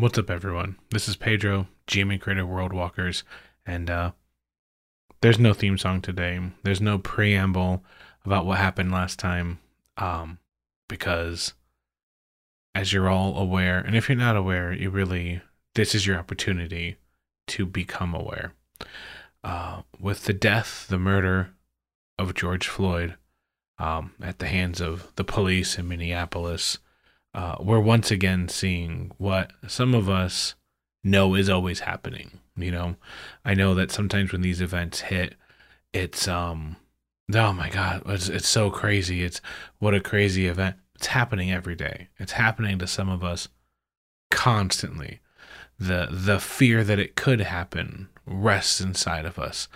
What's up, everyone? This is Pedro, GM Creator World Walkers, and uh, there's no theme song today. There's no preamble about what happened last time, um, because as you're all aware, and if you're not aware, you really this is your opportunity to become aware. Uh, with the death, the murder of George Floyd um, at the hands of the police in Minneapolis uh, we're once again seeing what some of us know is always happening. You know, I know that sometimes when these events hit, it's um, oh my god, it's it's so crazy. It's what a crazy event. It's happening every day. It's happening to some of us constantly. The the fear that it could happen rests inside of us.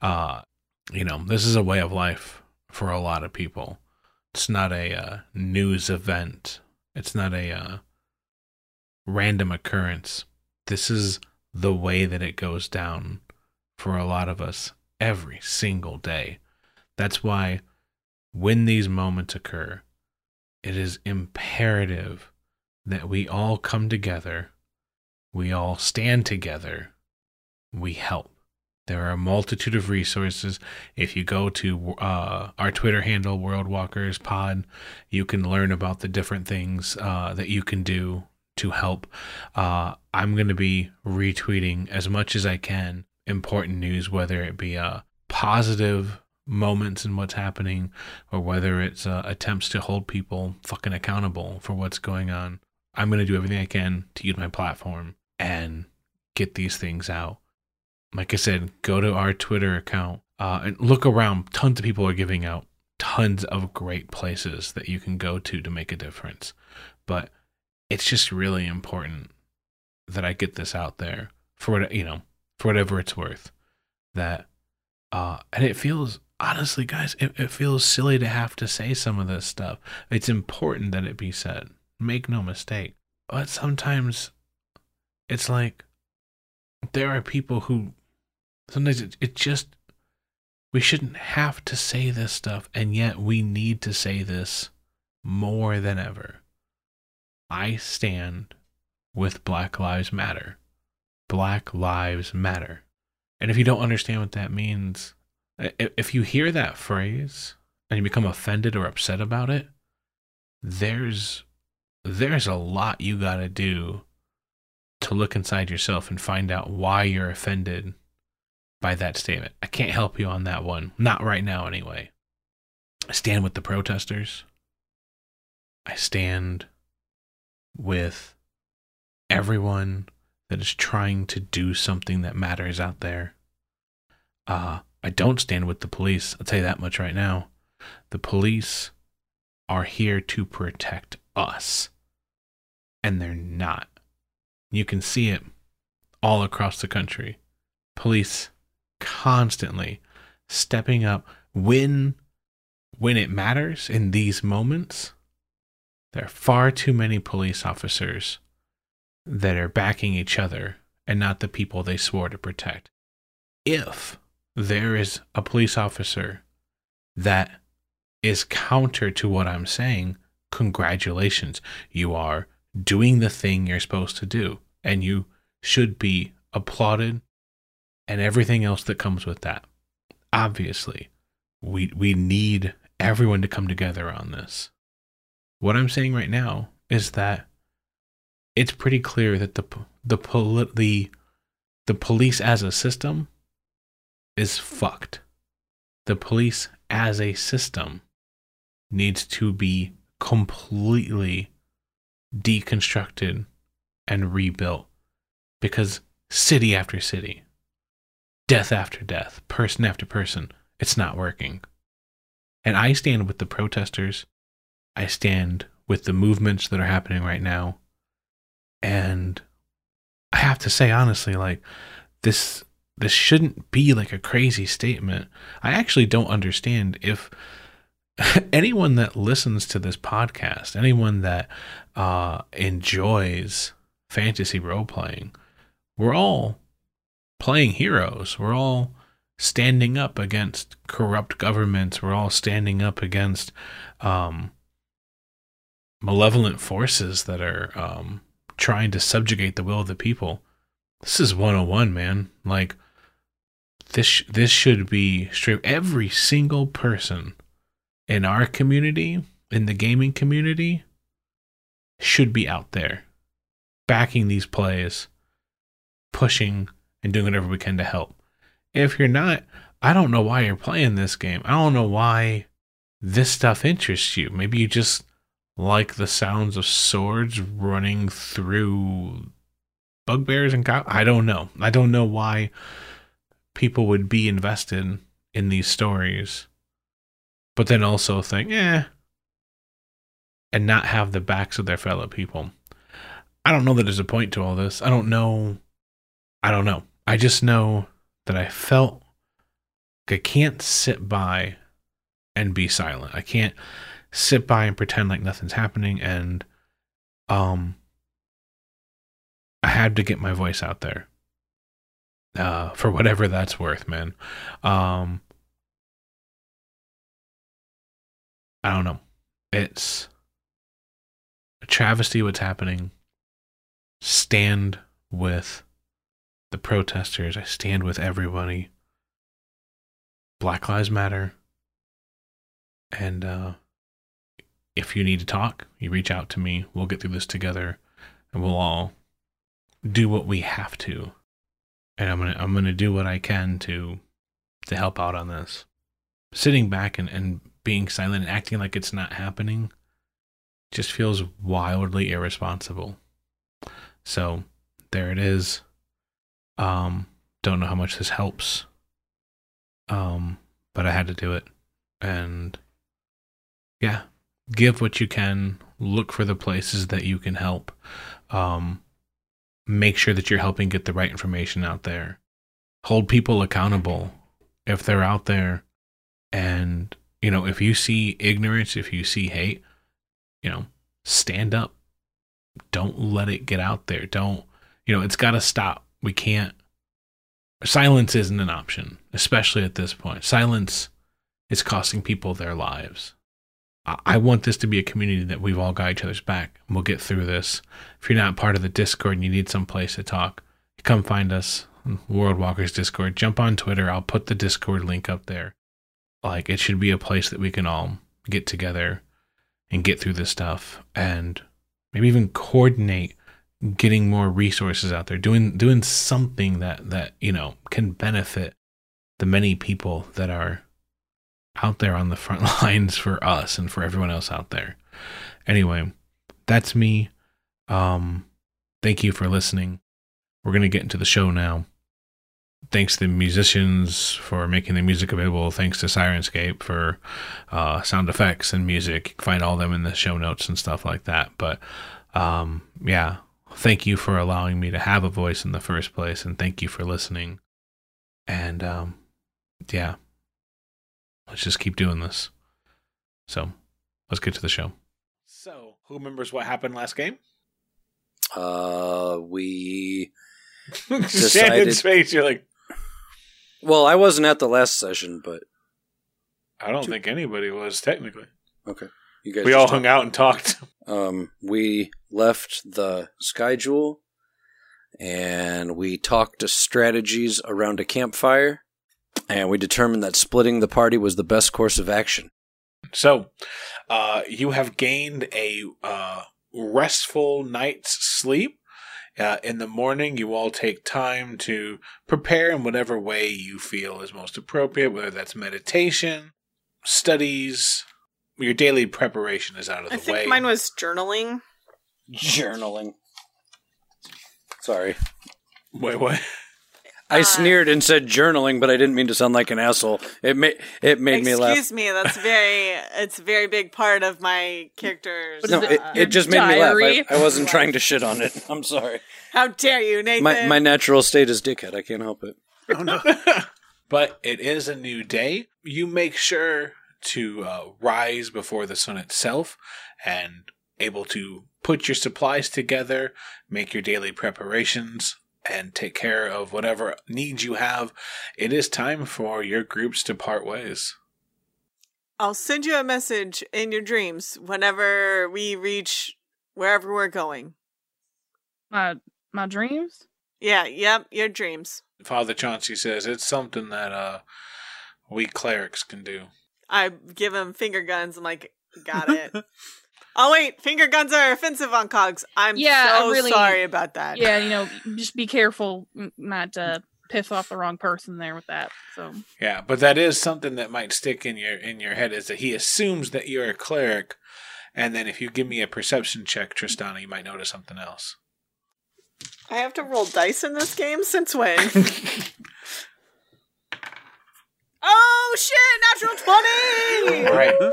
Uh, you know, this is a way of life for a lot of people. It's not a uh, news event it's not a uh, random occurrence. This is the way that it goes down for a lot of us every single day. That's why when these moments occur, it is imperative that we all come together, we all stand together, we help. There are a multitude of resources. If you go to uh, our Twitter handle, World Walkers Pod, you can learn about the different things uh, that you can do to help. Uh, I'm going to be retweeting as much as I can important news, whether it be uh, positive moments in what's happening or whether it's uh, attempts to hold people fucking accountable for what's going on. I'm going to do everything I can to use my platform and get these things out like I said, go to our Twitter account uh, and look around. Tons of people are giving out tons of great places that you can go to to make a difference. But it's just really important that I get this out there for what you know, for whatever it's worth. That uh, and it feels honestly, guys, it, it feels silly to have to say some of this stuff. It's important that it be said. Make no mistake. But sometimes it's like there are people who sometimes it, it just we shouldn't have to say this stuff and yet we need to say this more than ever. I stand with black lives matter. Black lives matter. And if you don't understand what that means if you hear that phrase and you become offended or upset about it there's there's a lot you got to do to look inside yourself and find out why you're offended by that statement. I can't help you on that one. Not right now, anyway. I stand with the protesters. I stand with everyone that is trying to do something that matters out there. Uh, I don't stand with the police. I'll tell you that much right now. The police are here to protect us, and they're not. You can see it all across the country. Police constantly stepping up when when it matters in these moments there are far too many police officers that are backing each other and not the people they swore to protect. If there is a police officer that is counter to what i'm saying congratulations you are doing the thing you're supposed to do and you should be applauded and everything else that comes with that. Obviously, we we need everyone to come together on this. What I'm saying right now is that it's pretty clear that the the poli- the the police as a system is fucked. The police as a system needs to be completely deconstructed and rebuilt because city after city, death after death, person after person. It's not working. And I stand with the protesters. I stand with the movements that are happening right now. And I have to say honestly like this this shouldn't be like a crazy statement. I actually don't understand if anyone that listens to this podcast, anyone that uh, enjoys fantasy role playing, we're all playing heroes. We're all standing up against corrupt governments. We're all standing up against um, malevolent forces that are um, trying to subjugate the will of the people. This is 101, man. Like this this should be straight every single person in our community, in the gaming community should be out there backing these plays, pushing and doing whatever we can to help. If you're not, I don't know why you're playing this game. I don't know why this stuff interests you. Maybe you just like the sounds of swords running through bugbears and go- I don't know. I don't know why people would be invested in these stories, but then also think, eh, and not have the backs of their fellow people. I don't know that there's a point to all this. I don't know. I don't know. I just know that I felt like I can't sit by and be silent. I can't sit by and pretend like nothing's happening and um I had to get my voice out there. Uh for whatever that's worth, man. Um I don't know. It's a travesty what's happening. Stand with the protesters. I stand with everybody. Black Lives Matter. And uh, if you need to talk, you reach out to me. We'll get through this together, and we'll all do what we have to. And I'm gonna I'm gonna do what I can to to help out on this. Sitting back and, and being silent and acting like it's not happening just feels wildly irresponsible. So there it is. Um, don't know how much this helps. Um, but I had to do it. And yeah, give what you can, look for the places that you can help. Um, make sure that you're helping get the right information out there. Hold people accountable if they're out there. And, you know, if you see ignorance, if you see hate, you know, stand up. Don't let it get out there. Don't, you know, it's got to stop. We can't, silence isn't an option, especially at this point. Silence is costing people their lives. I want this to be a community that we've all got each other's back. And we'll get through this. If you're not part of the Discord and you need some place to talk, come find us, World Walkers Discord. Jump on Twitter. I'll put the Discord link up there. Like, it should be a place that we can all get together and get through this stuff and maybe even coordinate getting more resources out there doing doing something that that you know can benefit the many people that are out there on the front lines for us and for everyone else out there anyway that's me um thank you for listening we're going to get into the show now thanks to the musicians for making the music available. Thanks to Sirenscape for uh, sound effects and music. Find all them in the show notes and stuff like that. But um, yeah, thank you for allowing me to have a voice in the first place, and thank you for listening. And um, yeah, let's just keep doing this. So let's get to the show. So, who remembers what happened last game? Uh, we decided. space. You're like, well, I wasn't at the last session, but I don't think anybody was technically. Okay, you guys. We all hung out and talked. Um, we left the Sky Jewel, and we talked to strategies around a campfire, and we determined that splitting the party was the best course of action. So, uh, you have gained a uh, restful night's sleep uh, in the morning, you all take time to prepare in whatever way you feel is most appropriate, whether that's meditation, studies, your daily preparation is out of the way. I think way. mine was journaling. Journaling. Sorry. Wait, what? I uh, sneered and said journaling, but I didn't mean to sound like an asshole. It made it made me laugh. Excuse me, that's very it's a very big part of my character's. No, it, it just made diary? me laugh. I, I wasn't trying to shit on it. I'm sorry. How dare you, Nathan? My my natural state is dickhead. I can't help it. Oh no. but it is a new day. You make sure to uh, rise before the sun itself and able to put your supplies together, make your daily preparations, and take care of whatever needs you have, it is time for your groups to part ways. I'll send you a message in your dreams whenever we reach wherever we're going. My my dreams. Yeah, yep, your dreams. Father Chauncey says it's something that uh we clerics can do. I give him finger guns. I'm like, got it. oh wait, finger guns are offensive on cogs. I'm Yeah, so I really- sorry about that. Yeah, you know, just be careful not to piss off the wrong person there with that. So Yeah, but that is something that might stick in your in your head is that he assumes that you're a cleric, and then if you give me a perception check, Tristana, you might notice something else. I have to roll dice in this game since when? oh shit! Natural twenty. All right.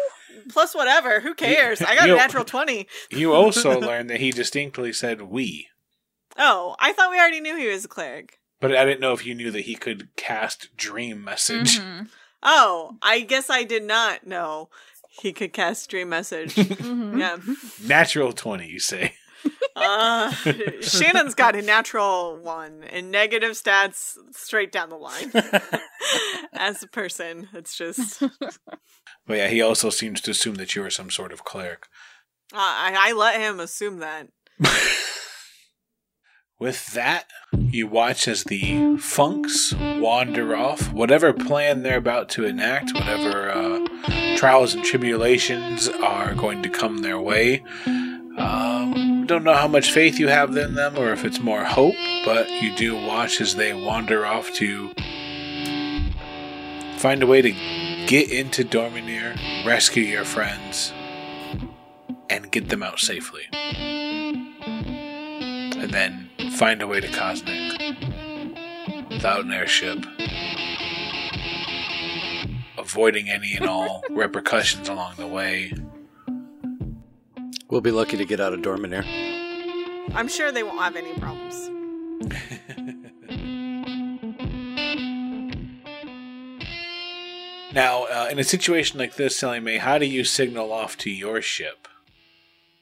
Plus whatever. Who cares? I got You- a natural twenty. You also learned that he distinctly said "we," Oh, I thought we already knew he was a cleric. but I didn't know if you knew that he could cast dream message. mhm, Oh, I guess I did not know he could cast dream message. mhm. yeah. Natural twenty, you say? Uh, Shannon's got a natural one and negative stats straight down the line. As a person, it's just uh, But yeah, he also seems to assume that you are some sort of cleric. I, I let him assume that. With that, you watch as the Funks wander off. Whatever plan they're about to enact, whatever uh, trials and tribulations are going to come their way. Um, don't know how much faith you have in them or if it's more hope, but you do watch as they wander off to find a way to get into Dormir, rescue your friends, and get them out safely and then find a way to Cosmic without an airship, avoiding any and all repercussions along the way. We'll be lucky to get out of Dormir. I'm sure they won't have any problems. Now, uh, in a situation like this, Sally Mae, how do you signal off to your ship,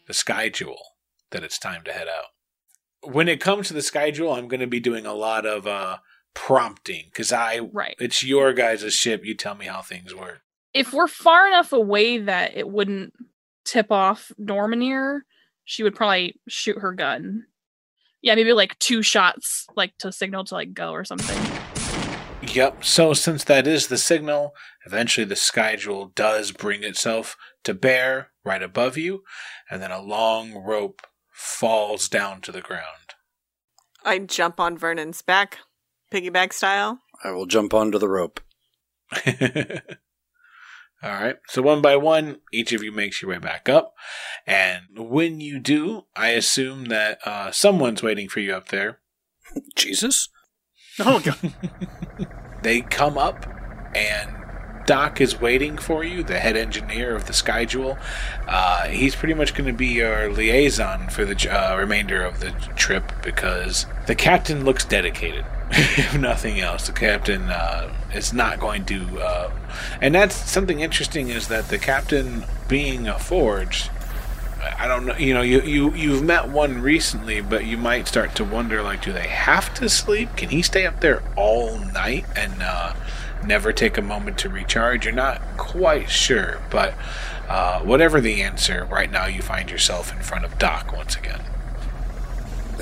the Sky Jewel, that it's time to head out? When it comes to the Sky Jewel, I'm going to be doing a lot of uh, prompting because I, Right. it's your guys' ship. You tell me how things work. If we're far enough away that it wouldn't tip off Dormanier, she would probably shoot her gun. Yeah, maybe like two shots, like to signal to like go or something. Yep. So since that is the signal, eventually the sky jewel does bring itself to bear right above you, and then a long rope falls down to the ground. I jump on Vernon's back, piggyback style. I will jump onto the rope. All right. So one by one, each of you makes your way back up, and when you do, I assume that uh, someone's waiting for you up there. Jesus? Oh god. They come up, and Doc is waiting for you, the head engineer of the Sky Jewel. Uh, he's pretty much going to be your liaison for the uh, remainder of the trip because the captain looks dedicated. if nothing else, the captain uh, is not going to. Uh, and that's something interesting is that the captain, being a forge, I don't know. You know, you you you've met one recently, but you might start to wonder, like, do they have to sleep? Can he stay up there all night and uh, never take a moment to recharge? You're not quite sure, but uh, whatever the answer, right now you find yourself in front of Doc once again.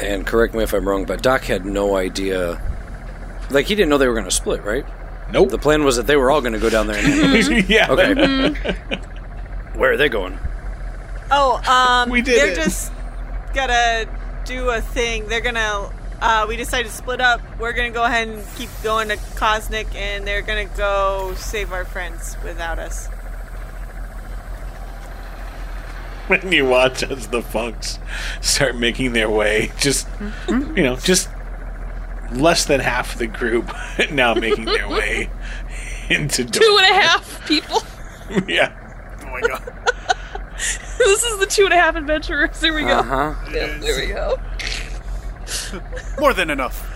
And correct me if I'm wrong, but Doc had no idea. Like, he didn't know they were going to split, right? Nope. The plan was that they were all going to go down there. And yeah. okay. Where are they going? Oh, um, We did they're it. just gonna do a thing. They're gonna. Uh, we decided to split up. We're gonna go ahead and keep going to Cosmic, and they're gonna go save our friends without us. when you watch as the funks start making their way, just you know, just less than half the group now making their way into Two Dor- and a half people. yeah. Oh my god. this is the two and a half adventurers. There we go. Uh huh. Yep, there we go. More than enough.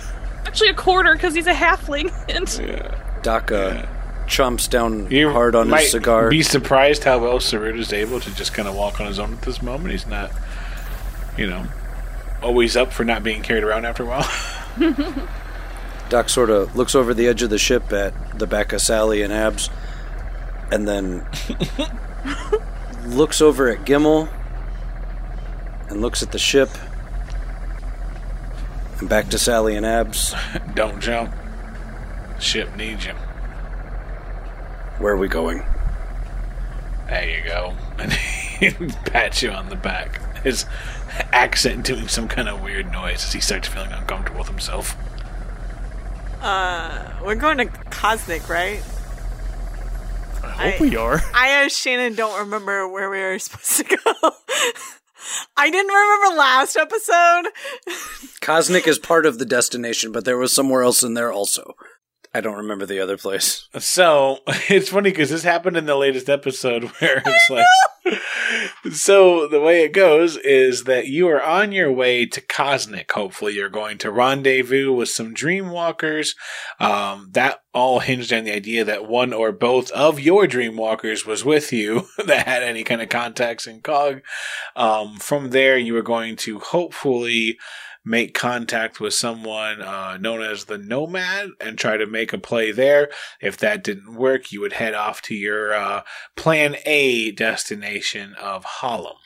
Actually, a quarter because he's a halfling. And Doc uh, chomps down You hard on might his cigar. Be surprised how well Sarut is able to just kind of walk on his own at this moment. He's not, you know, always up for not being carried around after a while. Doc sort of looks over the edge of the ship at the back of Sally and Abs, and then looks over at Gimmel and looks at the ship And back to Sally and Abs. Don't jump. Ship needs you. Where are we going? There you go. And he pats you on the back. His accent doing some kind of weird noise as he starts feeling uncomfortable with himself. Uh, we're going to Cosmic, right? I hope I- we are. I, as Shannon, don't remember where we were supposed to go. I didn't remember last episode. Cosmic is part of the destination, but there was somewhere else in there also. I don't remember the other place. So it's funny because this happened in the latest episode where it's like. So the way it goes is that you are on your way to Cosmic. Hopefully, you're going to rendezvous with some Dreamwalkers. Um, that all hinged on the idea that one or both of your Dreamwalkers was with you that had any kind of contacts in Cog. Um, from there, you were going to hopefully make contact with someone uh, known as the Nomad and try to make a play there. If that didn't work, you would head off to your uh, Plan A destination of Harlem.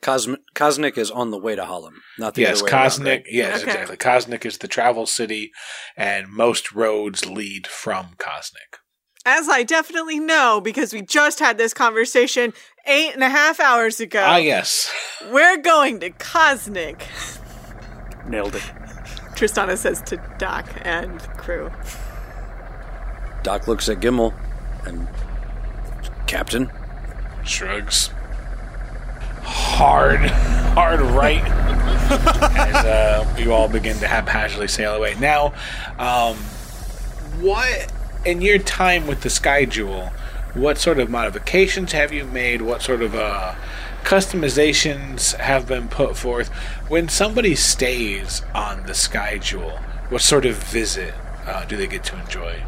Cosmic, Cosmic is on the way to Harlem, not the yes, other way around, Cosmic. right? Yes, Okay. exactly. Cosmic is the travel city, and most roads lead from Cosmic. As I definitely know because we just had this conversation eight and a half hours ago. Ah, yes. We're going to Cosmic, Nailed it. Tristana says to Doc and crew. Doc looks at Gimmel and Captain. Shrugs. Hard, hard right. as uh, you all begin to haphazardly sail away. Now, um, what in your time with the Sky Jewel? What sort of modifications have you made? What sort of uh, customizations have been put forth? When somebody stays on the Sky Jewel, what sort of visit uh, do they get to enjoy?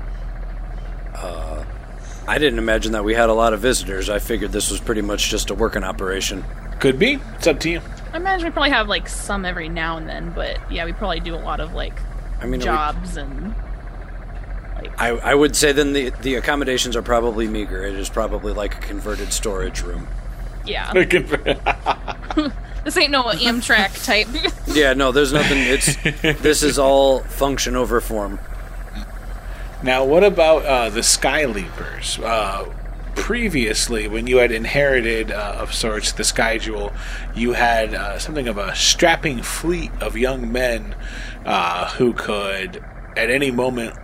I didn't imagine that we had a lot of visitors. I figured this was pretty much just a working operation. Could be. It's up to you. I imagine we probably have like some every now and then, but yeah, we probably do a lot of like I mean, are we- jobs and I, I would say then the the accommodations are probably meager. It is probably like a converted storage room. Yeah. This ain't no Amtrak type. Yeah, no, there's nothing. It's this is all function over form. Now, what about uh, the Sky Leapers? Uh, previously, when you had inherited, uh, of sorts, the Sky Jewel, you had uh, something of a strapping fleet of young men uh, who could, at any moment,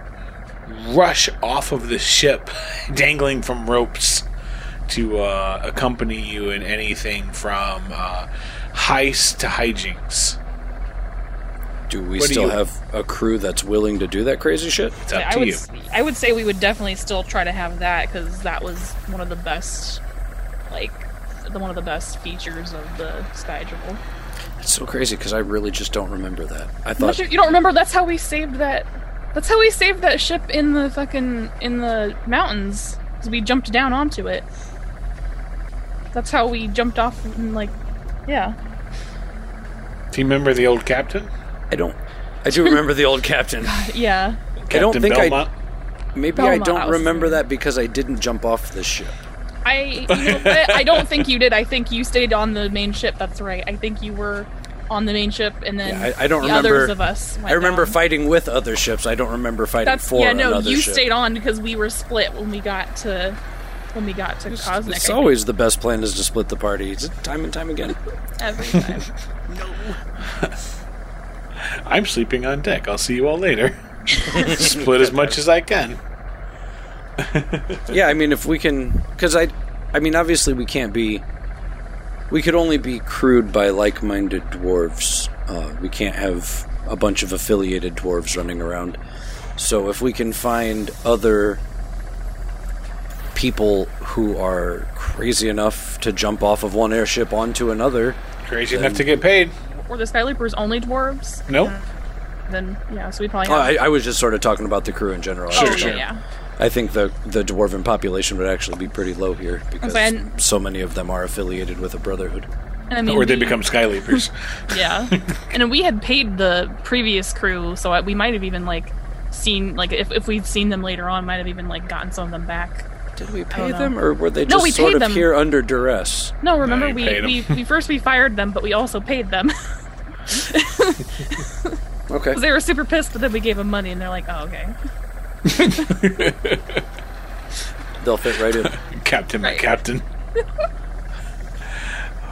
rush off of the ship, dangling from ropes, to uh, accompany you in anything from uh, heist to hijinks. Do we What do still you- have a crew that's willing to do that crazy shit? It's up I to would you. s- I would say we would definitely still try to have that because that was one of the best, like, the one of the best features of the Sky Jewel. It's so crazy because I really just don't remember that. I thought you, you don't remember, that's how we saved that. That's how we saved that ship in the fucking in the mountains. 'cause we jumped down onto it. That's how we jumped off and like, yeah. Do you remember the old captain? I don't. I do remember the old captain. Yeah. I don't think Belmont? I. Maybe I don't House. remember that because I didn't jump off the ship. I you know? I don't think you did. I think you stayed on the main ship. That's right. I think you were on the main ship, and then Yeah, I, I don't the remember. others of us. Went I remember down. fighting with other ships. I don't remember fighting That's for yeah. No, another you ship. stayed on because we were split when we got to when we got to Cosmic. It's always the best plan is to split the party, time and time again. every time. No. I'm sleeping on deck. I'll see you all later. Split as much as I can. yeah, I mean, if we can, because I, I mean, obviously we can't be. We could only be crewed by like-minded dwarves. Uh, we can't have a bunch of affiliated dwarves running around. So if we can find other people who are crazy enough to jump off of one airship onto another, Crazy enough to get paid. Were the Skyleapers only dwarves? Nope. Then yeah, so we probably Oh, have. I, I was just sort of talking about the crew in general. I Sure, oh, sure. yeah, yeah. I think the the dwarven population would actually be pretty low here because Okay, and- so many of them are affiliated with a brotherhood. And I mean, Or they we- become Skyleapers. Yeah, and we had paid the previous crew, so we might have even like seen like if if we'd seen them later on, might have even like gotten some of them back. Did we pay them, or were they just No, just we sort of them. here under duress? No, remember you we, we we first we fired them, but we also paid them. Okay. 'Cause they were super pissed, but then we gave them money, and they're like, "Oh, okay." They'll fit right in. Captain, Right. captain.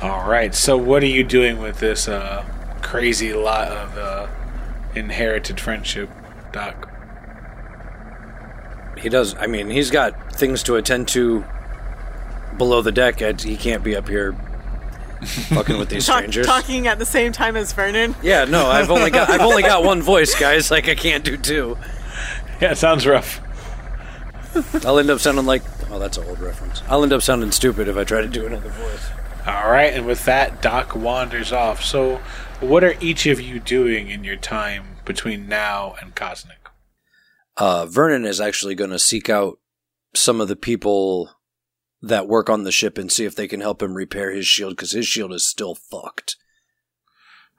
All right. So, what are you doing with this uh, crazy lot of uh, inherited friendship, Doc? He does. I mean, he's got things to attend to below the deck. and He can't be up here fucking with these Talk, strangers. talking at the same time as Vernon. Yeah, no, I've only got I've only got one voice, guys. Like I can't do two. Yeah, it sounds rough. I'll end up sounding like oh, that's an old reference. I'll end up sounding stupid if I try to do another voice. All right, and with that, Doc wanders off. So, what are each of you doing in your time between now and Cosmic? Uh, Vernon is actually going to seek out some of the people that work on the ship and see if they can help him repair his shield because his shield is still fucked.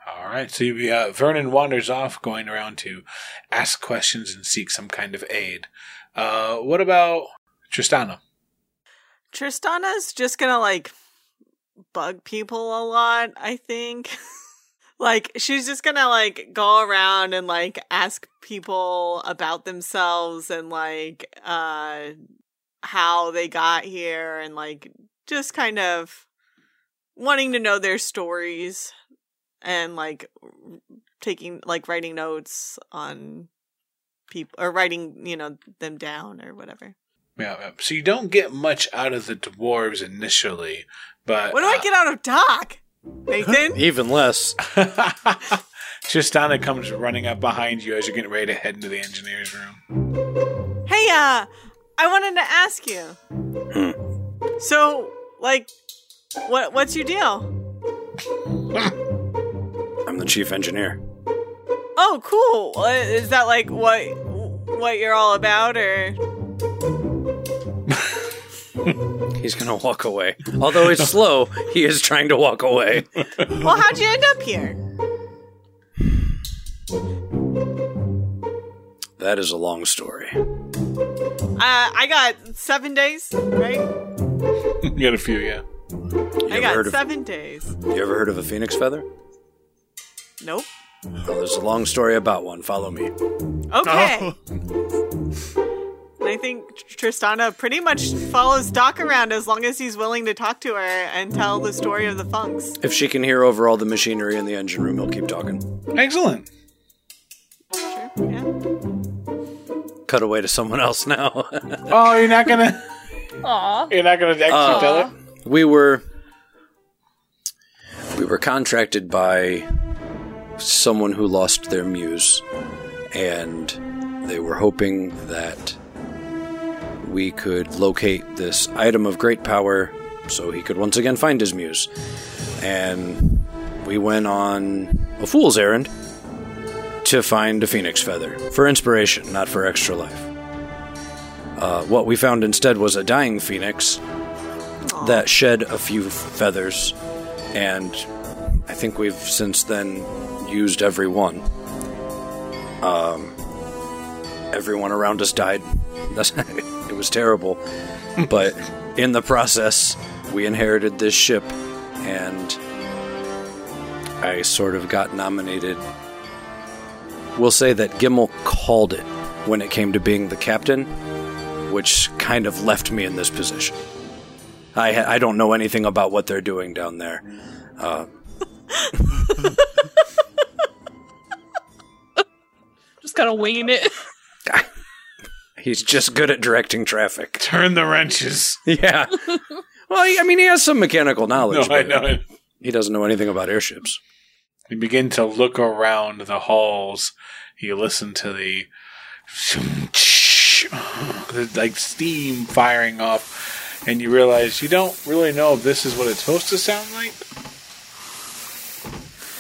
All right, so you, uh, Vernon wanders off, going around to ask questions and seek some kind of aid. Uh, what about Tristana? Tristana's just gonna like bug people a lot, I think. like she's just gonna like go around and like ask people about themselves and like uh how they got here and like just kind of wanting to know their stories and like taking like writing notes on people or writing, you know, them down or whatever. Yeah, yeah. so you don't get much out of the dwarves initially, but What do I get out of Doc? Nathan? Even less. Tristana comes running up behind you as you're getting ready to head into the engineer's room. Hey, uh, I wanted to ask you. Hmm. So, like, what what's your deal? I'm the chief engineer. Oh, cool. Uh, Is that like what what you're all about, or He's gonna walk away. Although it's slow, he is trying to walk away. well, how'd you end up here? That is a long story. Uh, I got seven days, right? you got a few, yeah. You I ever, got heard of, seven days. you ever heard of a phoenix feather? Nope. Well, there's a long story about one. Follow me. Okay. I think Tristana pretty much follows Doc around as long as he's willing to talk to her and tell the story of the funks. If she can hear over all the machinery in the engine room, he'll keep talking. Excellent. Sure. Yeah. Cut away to someone else now. Oh, you're not gonna, Aw. you're not gonna actually Uh, tell it. we were we were contracted by someone who lost their muse and they were hoping that we could locate this item of great power so he could once again find his muse and we went on a fool's errand to find a phoenix feather for inspiration not for extra life uh, what we found instead was a dying phoenix that shed a few feathers, and I think we've since then used every one. Um, everyone around us died. That's, was terrible, but in the process, we inherited this ship, and I sort of got nominated. We'll say that Gimmel called it when it came to being the captain, which kind of left me in this position. I ha- I don't know anything about what they're doing down there. Uh, Just kind of winging it. he's just good at directing traffic. Turn the wrenches. Yeah. well, he, I mean, he has some mechanical knowledge. No, knowledge. I know it. He doesn't know anything about airships. You begin to look around the halls. You listen to the like steam firing off, and you realize you don't really know if this is what it's supposed to sound like.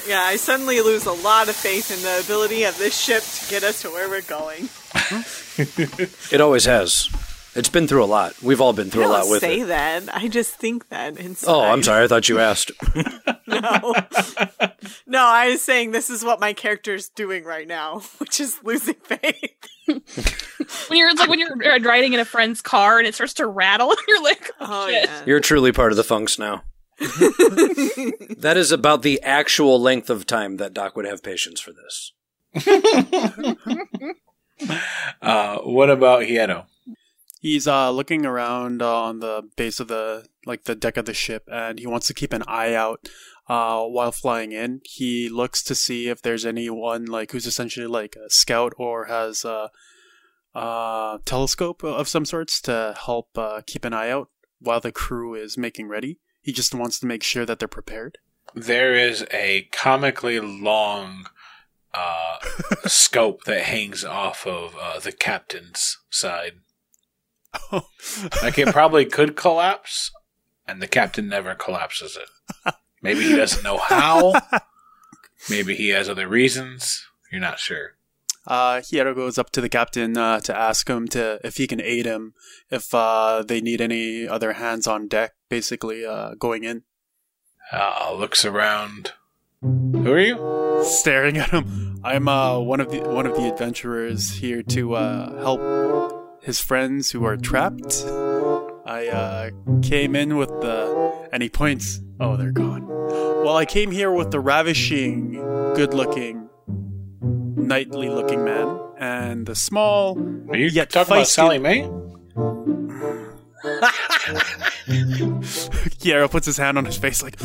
Yeah, I suddenly lose a lot of faith in the ability of this ship to get us to where we're going. It always has. It's been through a lot. We've all been through a lot don't with say it. that. I just think that inside. Oh, I'm sorry. I thought you asked. No. no, I was saying this is what my character's doing right now, which is losing faith. When you're it's like when you're uh, riding in a friend's car and it starts to rattle, and you're like, oh, Oh, shit. yeah. You're truly part of the funks now. that is about the actual length of time that Doc would have patience for this. Uh, what about Hiedo? He's uh looking around uh, on the base of the like the deck of the ship, and he wants to keep an eye out uh while flying in. He looks to see if there's anyone like who's essentially like a scout or has a uh telescope of some sorts to help uh, keep an eye out while the crew is making ready. He just wants to make sure that they're prepared. There is a comically long uh, scope that hangs off of uh, the captain's side. Like it probably could collapse, and the captain never collapses it. Maybe he doesn't know how. Maybe he has other reasons. You're not sure. Uh, Hiero goes up to the captain uh, to ask him to if he can aid him if uh, they need any other hands on deck, basically uh, going in. Uh, looks around. Who are you? Staring at him, I'm uh, one of the one of the adventurers here to uh, help his friends who are trapped. I uh, came in with the and he points. Oh, they're gone. Well, I came here with the ravishing, good-looking, knightly-looking man and the small Are you Yet talking about feisty- Sally Mae? Kiera puts his hand on his face like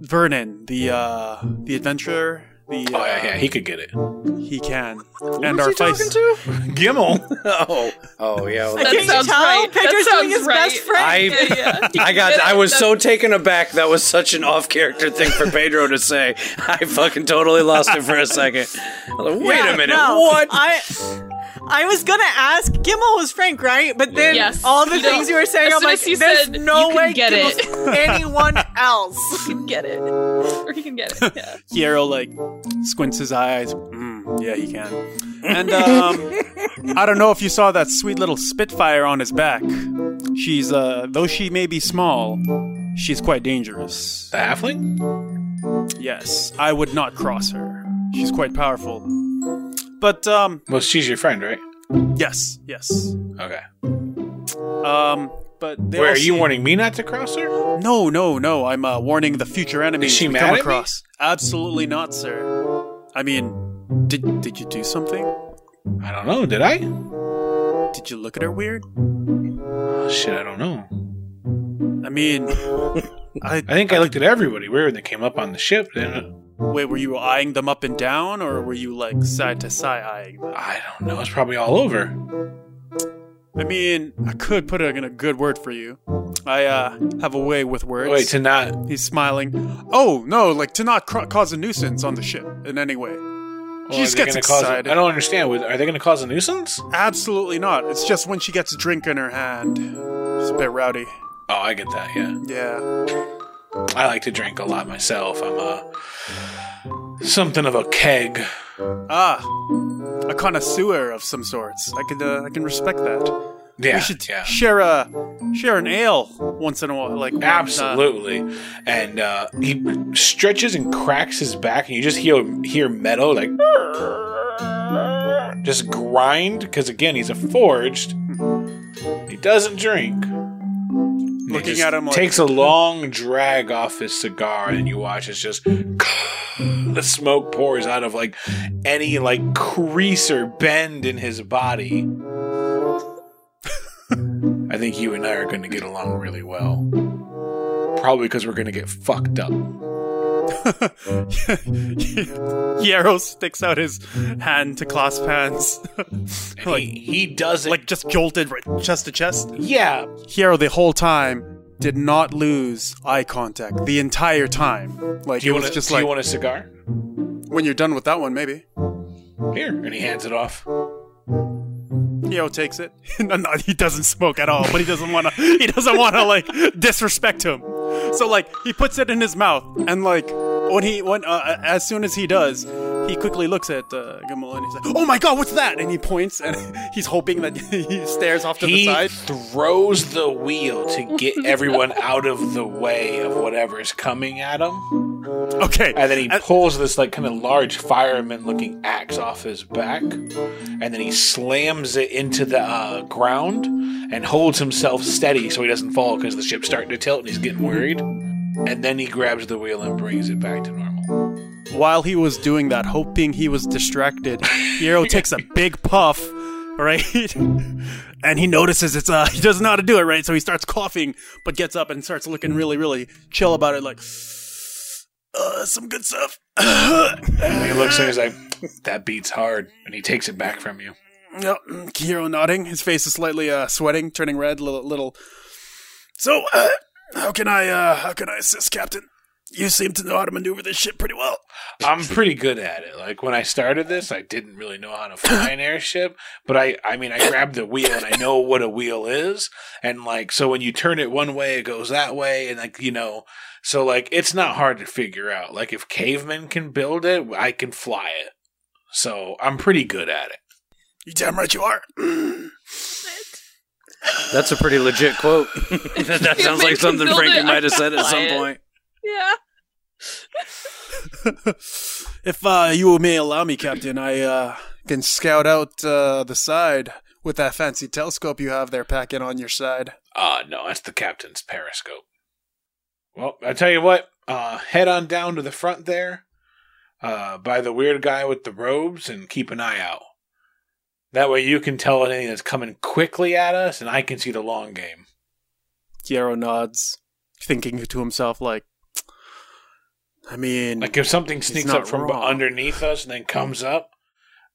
Vernon, the uh the adventurer, the uh, Oh yeah, yeah, he could get it. he can. Who and was our he talking feist to? Gimmel. Oh, oh yeah. well, I That can't sounds tell. right. That Pedro's sounds doing his right. best friend. I Yeah, yeah. I got. I was so taken aback. That was such an off-character thing for Pedro to say. I fucking totally lost it for a second. Like, Wait Yeah, a minute. no, What? I I was gonna ask. Gimmel was Frank, right? But then Yes. all the You know, things you were saying, as I'm like, there's said no you can way get it. Anyone else. He can get it, or he can get it. Yeah. Kiero like squints his eyes. Mm, yeah, he can. And um I don't know if you saw that sweet little Spitfire on his back. She's uh though she may be small, she's quite dangerous. The halfling? Yes, I would not cross her. She's quite powerful. But um Well, she's your friend, right? yes, yes. Okay. Um but Where are you warning me not to cross her? No, no, no. I'm uh, warning the future enemies Is she mad come at me? across. Absolutely not, sir. I mean, did did you do something? I don't know. Did I? Did you look at her weird? Oh, shit, I don't know. I mean, I I think I looked at everybody weird when they came up on the ship. Then wait. Were you eyeing them up and down, or were you like side to side eyeing them? I don't know. It's probably all over. I mean, I could put in a good word for you. I uh, have a way with words. Wait, to not. He's smiling. Oh no, like to not cr- cause a nuisance on the ship in any way. Well, She just gets excited. I don't understand. Are they going to cause a nuisance? Absolutely not. It's just when she gets a drink in her hand. She's a bit rowdy. Oh, I get that. Yeah, Yeah. I like to drink a lot myself. I'm a something of a keg. Ah, a connoisseur of some sorts. I could, uh, I can respect that. Yeah, we should yeah. share a share an ale once in a while. Like when, uh, Absolutely. And uh, he stretches and cracks his back, and you just hear hear metal like just grind. Because again, he's a forged. He doesn't drink. Looking at him like- takes a long drag off his cigar, and you watch it's just the smoke pours out of like any like crease or bend in his body. I think you and I are going to get along really well. Probably because we're going to get fucked up. Yarrow sticks out his hand to clasp hands, like he, he does it. like just jolted right chest to chest. yeah, Hero the whole time did not lose eye contact the entire time. Like do you it was want just do like you want a cigar? when you're done with that one, maybe. Here, and he hands it off. Hero takes it. no, no, he doesn't smoke at all, but he doesn't want to. He doesn't want to like disrespect him. So like he puts it in his mouth, and like when he when uh, as soon as he does, he quickly looks at uh, Gimmel and he's like, "Oh my god, what's that?" And he points, and he's hoping that he stares off to the He side. throws the wheel to get everyone out of the way of whatever's coming at him. Okay, And then he And- pulls this like kind of large fireman looking axe off his back. And then he slams it into the uh, ground and holds himself steady so he doesn't fall because the ship's starting to tilt and he's getting worried. And then he grabs the wheel and brings it back to normal. While he was doing that, hoping he was distracted, Hero takes a big puff, right? and he notices it's uh he doesn't know how to do it right, so he starts coughing, but gets up and starts looking really, really chill about it, like uh some good stuff. And he looks and he's like, "That beats hard," and he takes it back from you. Yep, Hero nodding. His face is slightly uh, sweating, turning red, little little. So, uh, how can I uh, how can I assist, Captain? You seem to know how to maneuver this ship pretty well. I'm pretty good at it. Like when I started this, I didn't really know how to fly an airship, but I, I mean, I grabbed the wheel and I know what a wheel is, and like, so when you turn it one way, it goes that way, and like, you know, so like, it's not hard to figure out. Like if cavemen can build it, I can fly it. So I'm pretty good at it. You damn right you are. That's a pretty legit quote. that that sounds like something him Frankie might have said at some it. point. Yeah. if uh, you may allow me, Captain, I uh, can scout out uh, the side with that fancy telescope you have there packing on your side. Uh no, that's the captain's periscope. Well, I tell you what, uh, head on down to the front there, uh, by the weird guy with the robes, and keep an eye out. That way, you can tell anything that's coming quickly at us, and I can see the long game. Hero nods, thinking to himself like, I mean, Like if something sneaks up from wrong. underneath us and then comes up,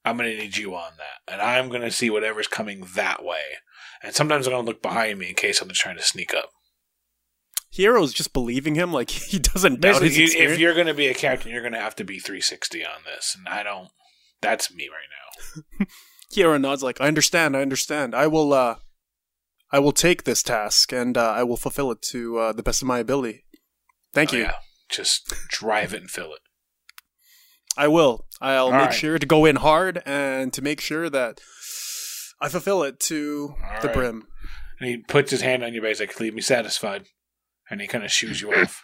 I'm gonna need you on that, and I'm gonna see whatever's coming that way. And sometimes I'm gonna look behind me in case something's trying to sneak up. Hero's just believing him like he doesn't doubt Basically, his you, if you're gonna be a captain, you're gonna have to be 360 on this, and I don't. That's me right now. Hero nods like, I understand, I understand. I will, uh, I will take this task and uh, I will fulfill it to uh, the best of my ability. Thank Oh, you. yeah. Just drive it and fill it. I will. I'll All make right. sure to go in hard and to make sure that I fulfill it to All the right. brim. And he puts his hand on your base, like, leave me satisfied. And he kind of shoos you off.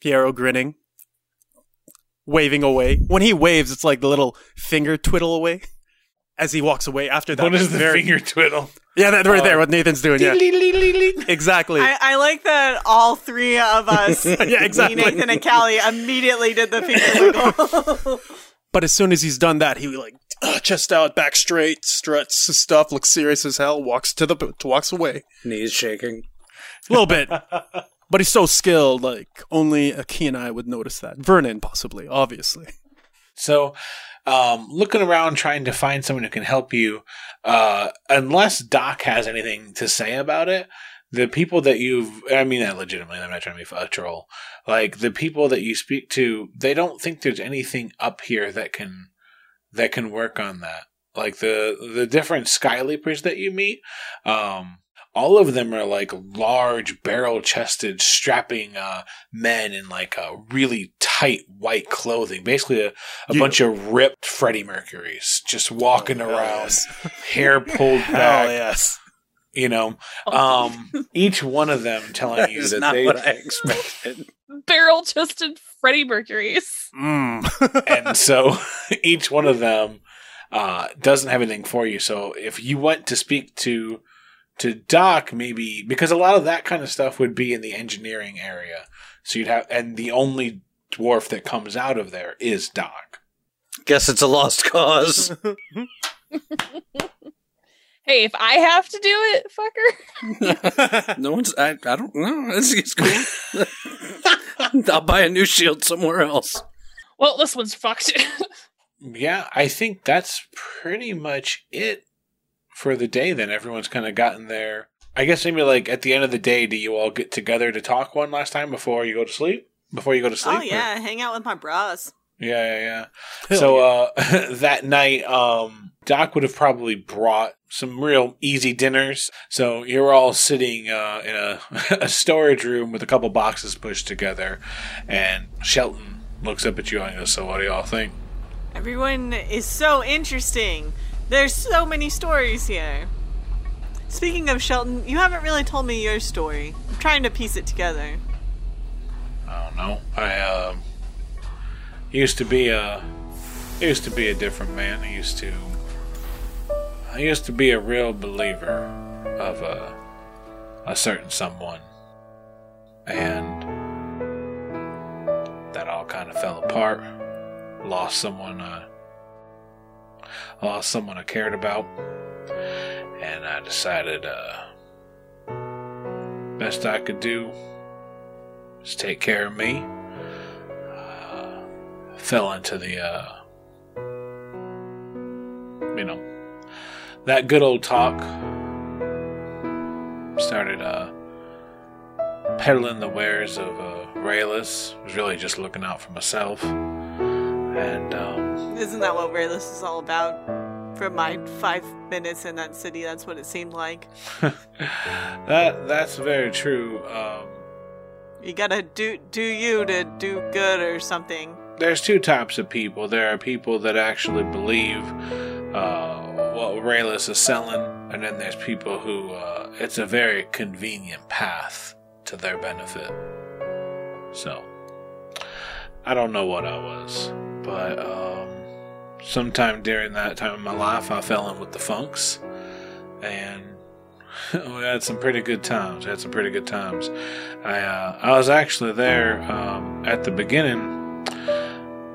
Piero grinning, waving away. When he waves, it's like the little finger twiddle away as he walks away. After that, What is the very- finger twiddle? Yeah, that right there. Uh, What Nathan's doing. Yeah, exactly. I, I like that all three of us, Yeah, exactly. me, Nathan, and Callie, immediately did the finger twiddle. But as soon as he's done that, he like uh, chest out, back straight, struts his stuff, looks serious as hell, walks to the walks away Knees shaking. a little bit. But he's so skilled, like only a keen eye would notice that. Vernon, possibly, obviously. So, um, looking around trying to find someone who can help you, uh, unless Doc has anything to say about it, the people that you've, I mean that legitimately, I'm not trying to be a troll. Like, the people that you speak to, they don't think there's anything up here that can, that can work on that. Like, the, the different Sky Leapers that you meet, um, all of them are like large, barrel chested, strapping, uh, men in like a really tight white clothing. Basically a, a Yeah. bunch of ripped Freddie Mercury's just walking Hell around, yes. hair pulled Hell back, yes. you know. Um, each one of them telling That you is that not they what I expected. Barrel chested Freddie Mercury's. Mm. and so each one of them uh, doesn't have anything for you. So if you went to speak to to Doc, maybe because a lot of that kind of stuff would be in the engineering area. So you'd have, and the only dwarf that comes out of there is Doc. Guess it's a lost cause. Hey, if I have to do it, fucker. no one's. I. I don't know. This is cool. I'll buy a new shield somewhere else. Well, this one's fucked. Yeah, I think that's pretty much it for the day. Then everyone's kind of gotten there. I guess maybe like at the end of the day, do you all get together to talk one last time before you go to sleep? Before you go to sleep? oh or- yeah, hang out with my bros. Yeah, yeah, yeah. So uh that night, um Doc would have probably brought some real easy dinners. So you're all sitting uh in a, a storage room with a couple boxes pushed together and Shelton looks up at you and goes, So what do y'all think? Everyone is so interesting. There's so many stories here. Speaking of Shelton, you haven't really told me your story. I'm trying to piece it together. I don't know. I um used to be a used to be a different man. I used to I used to be a real believer of a a certain someone. And that all kind of fell apart. Lost someone. Uh, lost someone I cared about, and I decided uh, best I could do is take care of me. Uh, fell into the, uh, you know, that good old talk. Started uh, peddling the wares of uh, Rayless. Was really just looking out for myself, and um, Isn't that what Rayless is all about? For my five minutes in that city, that's what it seemed like. that that's very true. Um, You gotta do do you to do good or something. there's two types of people. There are people that actually believe uh, what Rayless is selling, and then there's people who uh, it's a very convenient path to their benefit. So, I don't know what I was, but um, sometime during that time of my life, I fell in with the Funks, and we had some pretty good times. Had some pretty good times. I uh, I was actually there um, at the beginning.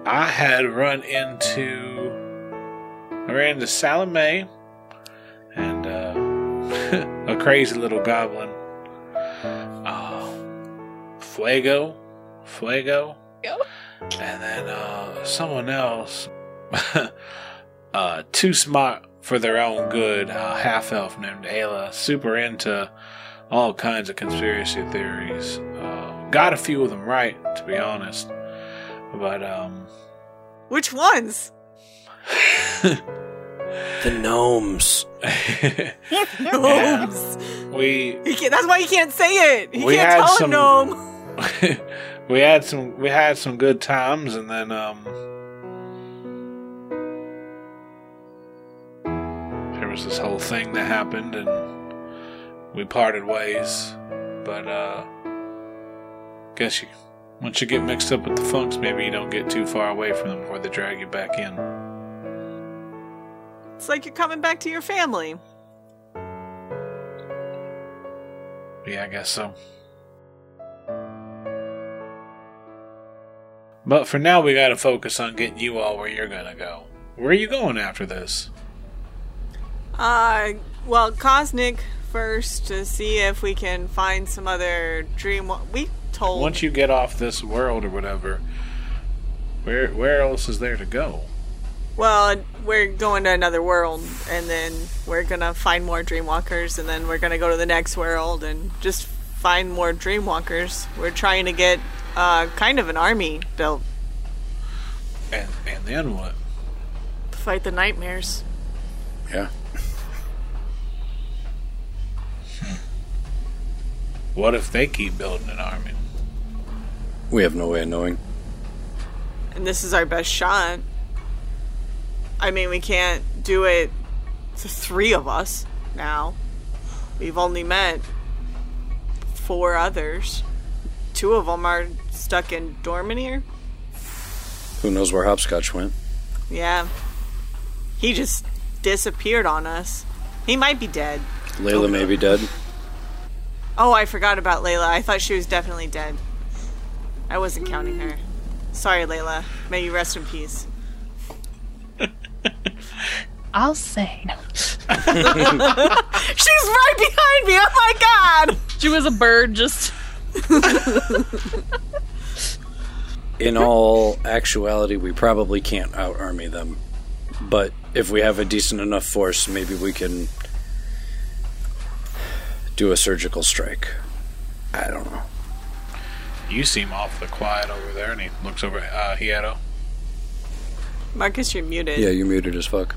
I had run into I ran into Salome and uh, a crazy little goblin. Uh, Fuego, Fuego, Fuego? And then uh, someone else. uh, too smart for their own good. A half elf named Ayla, super into all kinds of conspiracy theories. Uh, got a few of them right, to be honest. But um, Which ones? The gnomes. Gnomes. we He can't, that's why he can't say it. He We can't had tell some- a gnome. We had some we had some good times, and then um, there was this whole thing that happened, and we parted ways. But uh, guess you once you get mixed up with the funks, maybe you don't get too far away from them before they drag you back in. It's like you're coming back to your family. Yeah, I guess so. But for now, we gotta focus on getting you all where you're gonna go. Where are you going after this? Uh, well, Cosmic first to see if we can find some other dream. We told. Once you get off this world or whatever, where where else is there to go? Well, we're going to another world, and then we're gonna find more Dreamwalkers, and then we're gonna go to the next world and just find more Dreamwalkers. We're trying to get uh, kind of an army built And and then what? to fight the nightmares. Yeah. What if they keep building an army? We have no way of knowing. And this is our best shot. I mean, we can't do it to three of us now. We've only met four others. Two of them are stuck in Dorminier. Who knows where Hopscotch went? Yeah. He just disappeared on us. He might be dead. Layla may be dead. Oh, I forgot about Layla. I thought she was definitely dead. I wasn't counting her. Sorry, Layla. May you rest in peace. I'll say. She's right behind me! Oh my god! She was a bird just. In all actuality, we probably can't out army them. But if we have a decent enough force, maybe we can do a surgical strike. I don't know. You seem awfully quiet over there, and he looks over at uh, Hiedo. Marcus, you're muted. Yeah, you're muted as fuck.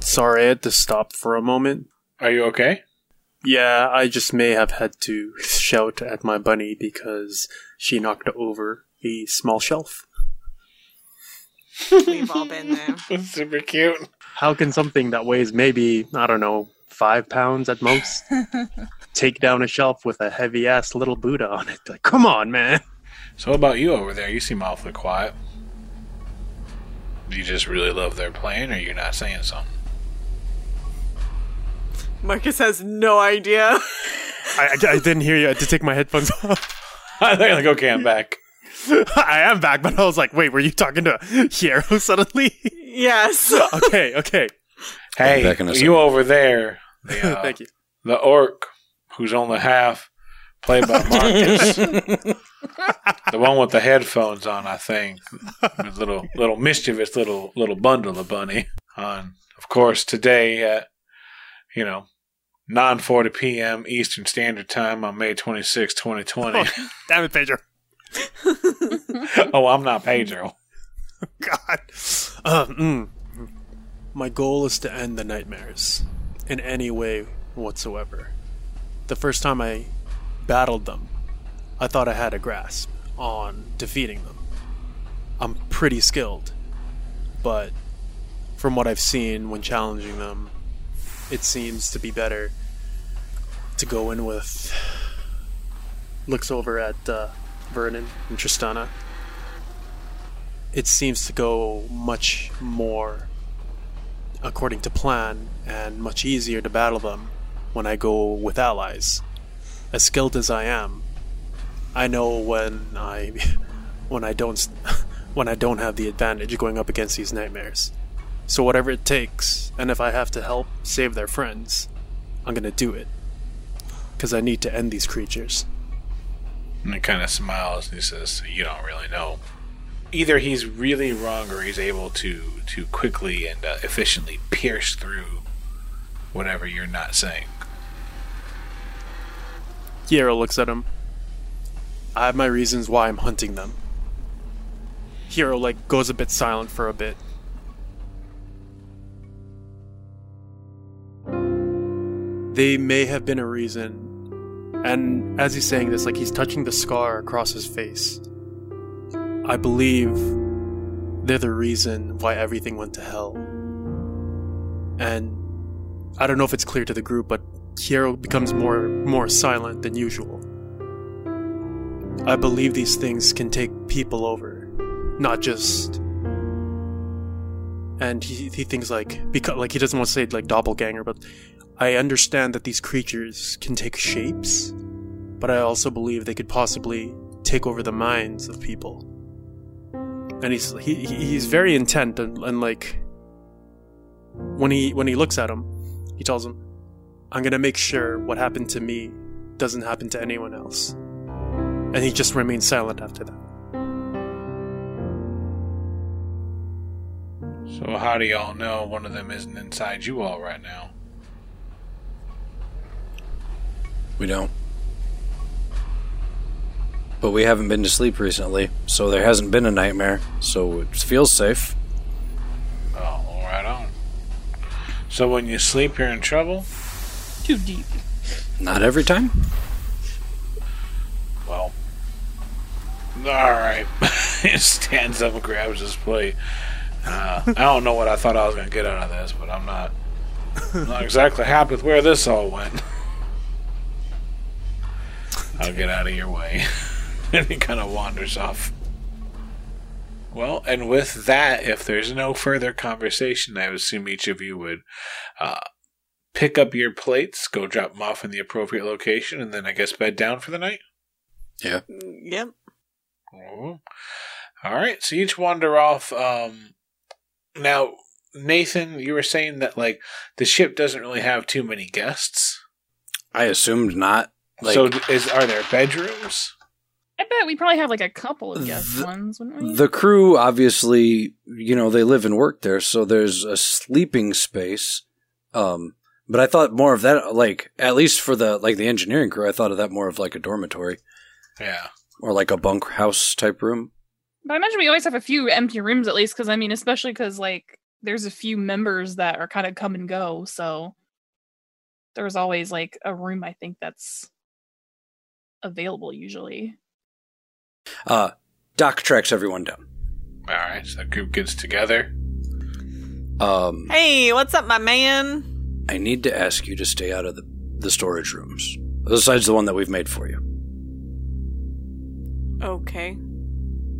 Sorry, I had to stop for a moment. Are you okay? Yeah, I just may have had to shout at my bunny because she knocked over a small shelf. We've all been there. That's super cute. How can something that weighs maybe, I don't know, five pounds at most, take down a shelf with a heavy ass little Buddha on it? Like, come on, man. So, what about you over there? You seem awfully quiet. Do you just really love their playing, or you're not saying something? Marcus has no idea. I, I, I didn't hear you. I had to take my headphones off. They're like, okay, I'm back. I am back, but I was like, wait, were you talking to Hero suddenly? Yes. okay, okay. Hey, Back in a you over there, the, uh, Thank you. the orc who's only half, played by Marcus, the one with the headphones on, I think, With little little mischievous little little bundle of bunny on. Of course, today at you know. 9:40 p.m. Eastern Standard Time on May 26, 2020. Damn it, Pedro. oh, I'm not Pedro. God. Uh, mm. My goal is to end the nightmares in any way whatsoever. The first time I battled them, I thought I had a grasp on defeating them. I'm pretty skilled, but from what I've seen when challenging them, it seems to be better to go in with. Looks over at uh, Vernon and Tristana it seems to go much more according to plan and much easier to battle them when I go with allies. As skilled as I am, I know when I when I don't when I don't have the advantage going up against these nightmares. So whatever it takes, and if I have to help save their friends, I'm to do it. Cuz I need to end these creatures. And he kind of smiles and he says, "You don't really know. Either he's really wrong, or he's able to to quickly and uh, efficiently pierce through whatever you're not saying." Hero looks at him. I have my reasons why I'm hunting them. Hero like goes a bit silent for a bit. They may have been a reason. And as he's saying this, like he's touching the scar across his face. I believe they're the reason why everything went to hell. And I don't know if it's clear to the group, but Hero becomes more more silent than usual. I believe these things can take people over, not just. And he he thinks like because like he doesn't want to say like doppelganger, but I understand that these creatures can take shapes, but I also believe they could possibly take over the minds of people. And he's he he- he's very intent and, and like when he when he looks at him, he tells him, I'm gonna make sure what happened to me doesn't happen to anyone else. And he just remains silent after that. So how do y'all know one of them isn't inside you all right now? We don't. But we haven't been to sleep recently, so there hasn't been a nightmare, so it feels safe. Oh, right on. So when you sleep, you're in trouble. Too deep. Not every time. Well, all right. he stands up and grabs his plate. Uh, I don't know what I thought I was going to get out of this, but I'm not not exactly happy with where this all went. I'll get out of your way. and he kind of wanders off. Well, and with that, if there's no further conversation, I assume each of you would uh, pick up your plates, go drop them off in the appropriate location, and then I guess bed down for the night. Yeah. Yep. Oh. All right, so each wander off. Um, now, Nathan, you were saying that like the ship doesn't really have too many guests. I assumed not. Like, so, is are there bedrooms? I bet we probably have like a couple of guest The- ones, wouldn't we? the crew obviously, you know, they live and work there, so there's a sleeping space. Um, but I thought more of that, like at least for the like the engineering crew, I thought of that more of like a dormitory Yeah. or like a bunk house type room. But I imagine we always have a few empty rooms at least, because I mean, especially because like there's a few members that are kind of come and go, so there's always like a room I think that's available usually. Uh, Doc tracks everyone down. All right, so the group gets together. Um, Hey, what's up, my man? I need to ask you to stay out of the the storage rooms, besides the one that we've made for you. Okay.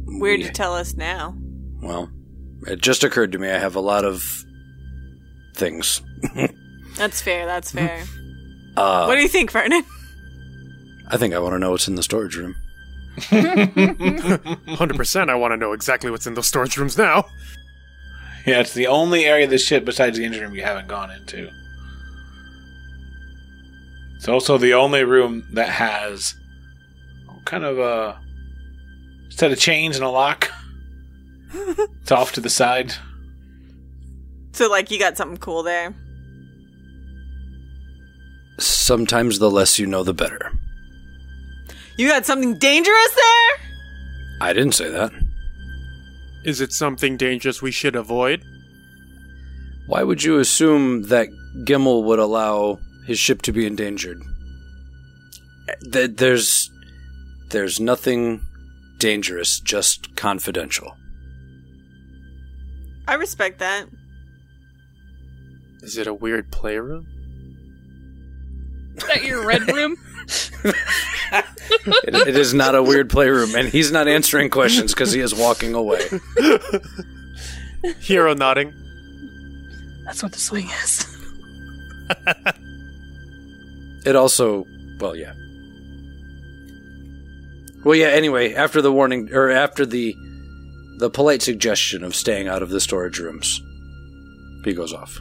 Weird We- to tell us now. Well, it just occurred to me I have a lot of things. That's fair. That's fair. Uh, what do you think, Vernon? I think I want to know what's in the storage room. Hundred percent. I want to know exactly what's in those storage rooms now. Yeah, it's the only area of the ship besides the engine room you haven't gone into. It's also the only room that has kind of a set of chains and a lock. it's off to the side. So, like, you got something cool there. Sometimes the less you know, the better. You got something dangerous there? I didn't say that. Is it something dangerous we should avoid? Why would you assume that Gimmel would allow his ship to be endangered? Th- There's, there's nothing dangerous, just confidential. I respect that. Is it a weird playroom? Is that your red room? It, it is not a weird playroom, and he's not answering questions because he is walking away. Hero nodding. That's what the swing is. It also, well, yeah. Well, yeah. Anyway, after the warning, or after the the polite suggestion of staying out of the storage rooms, he goes off.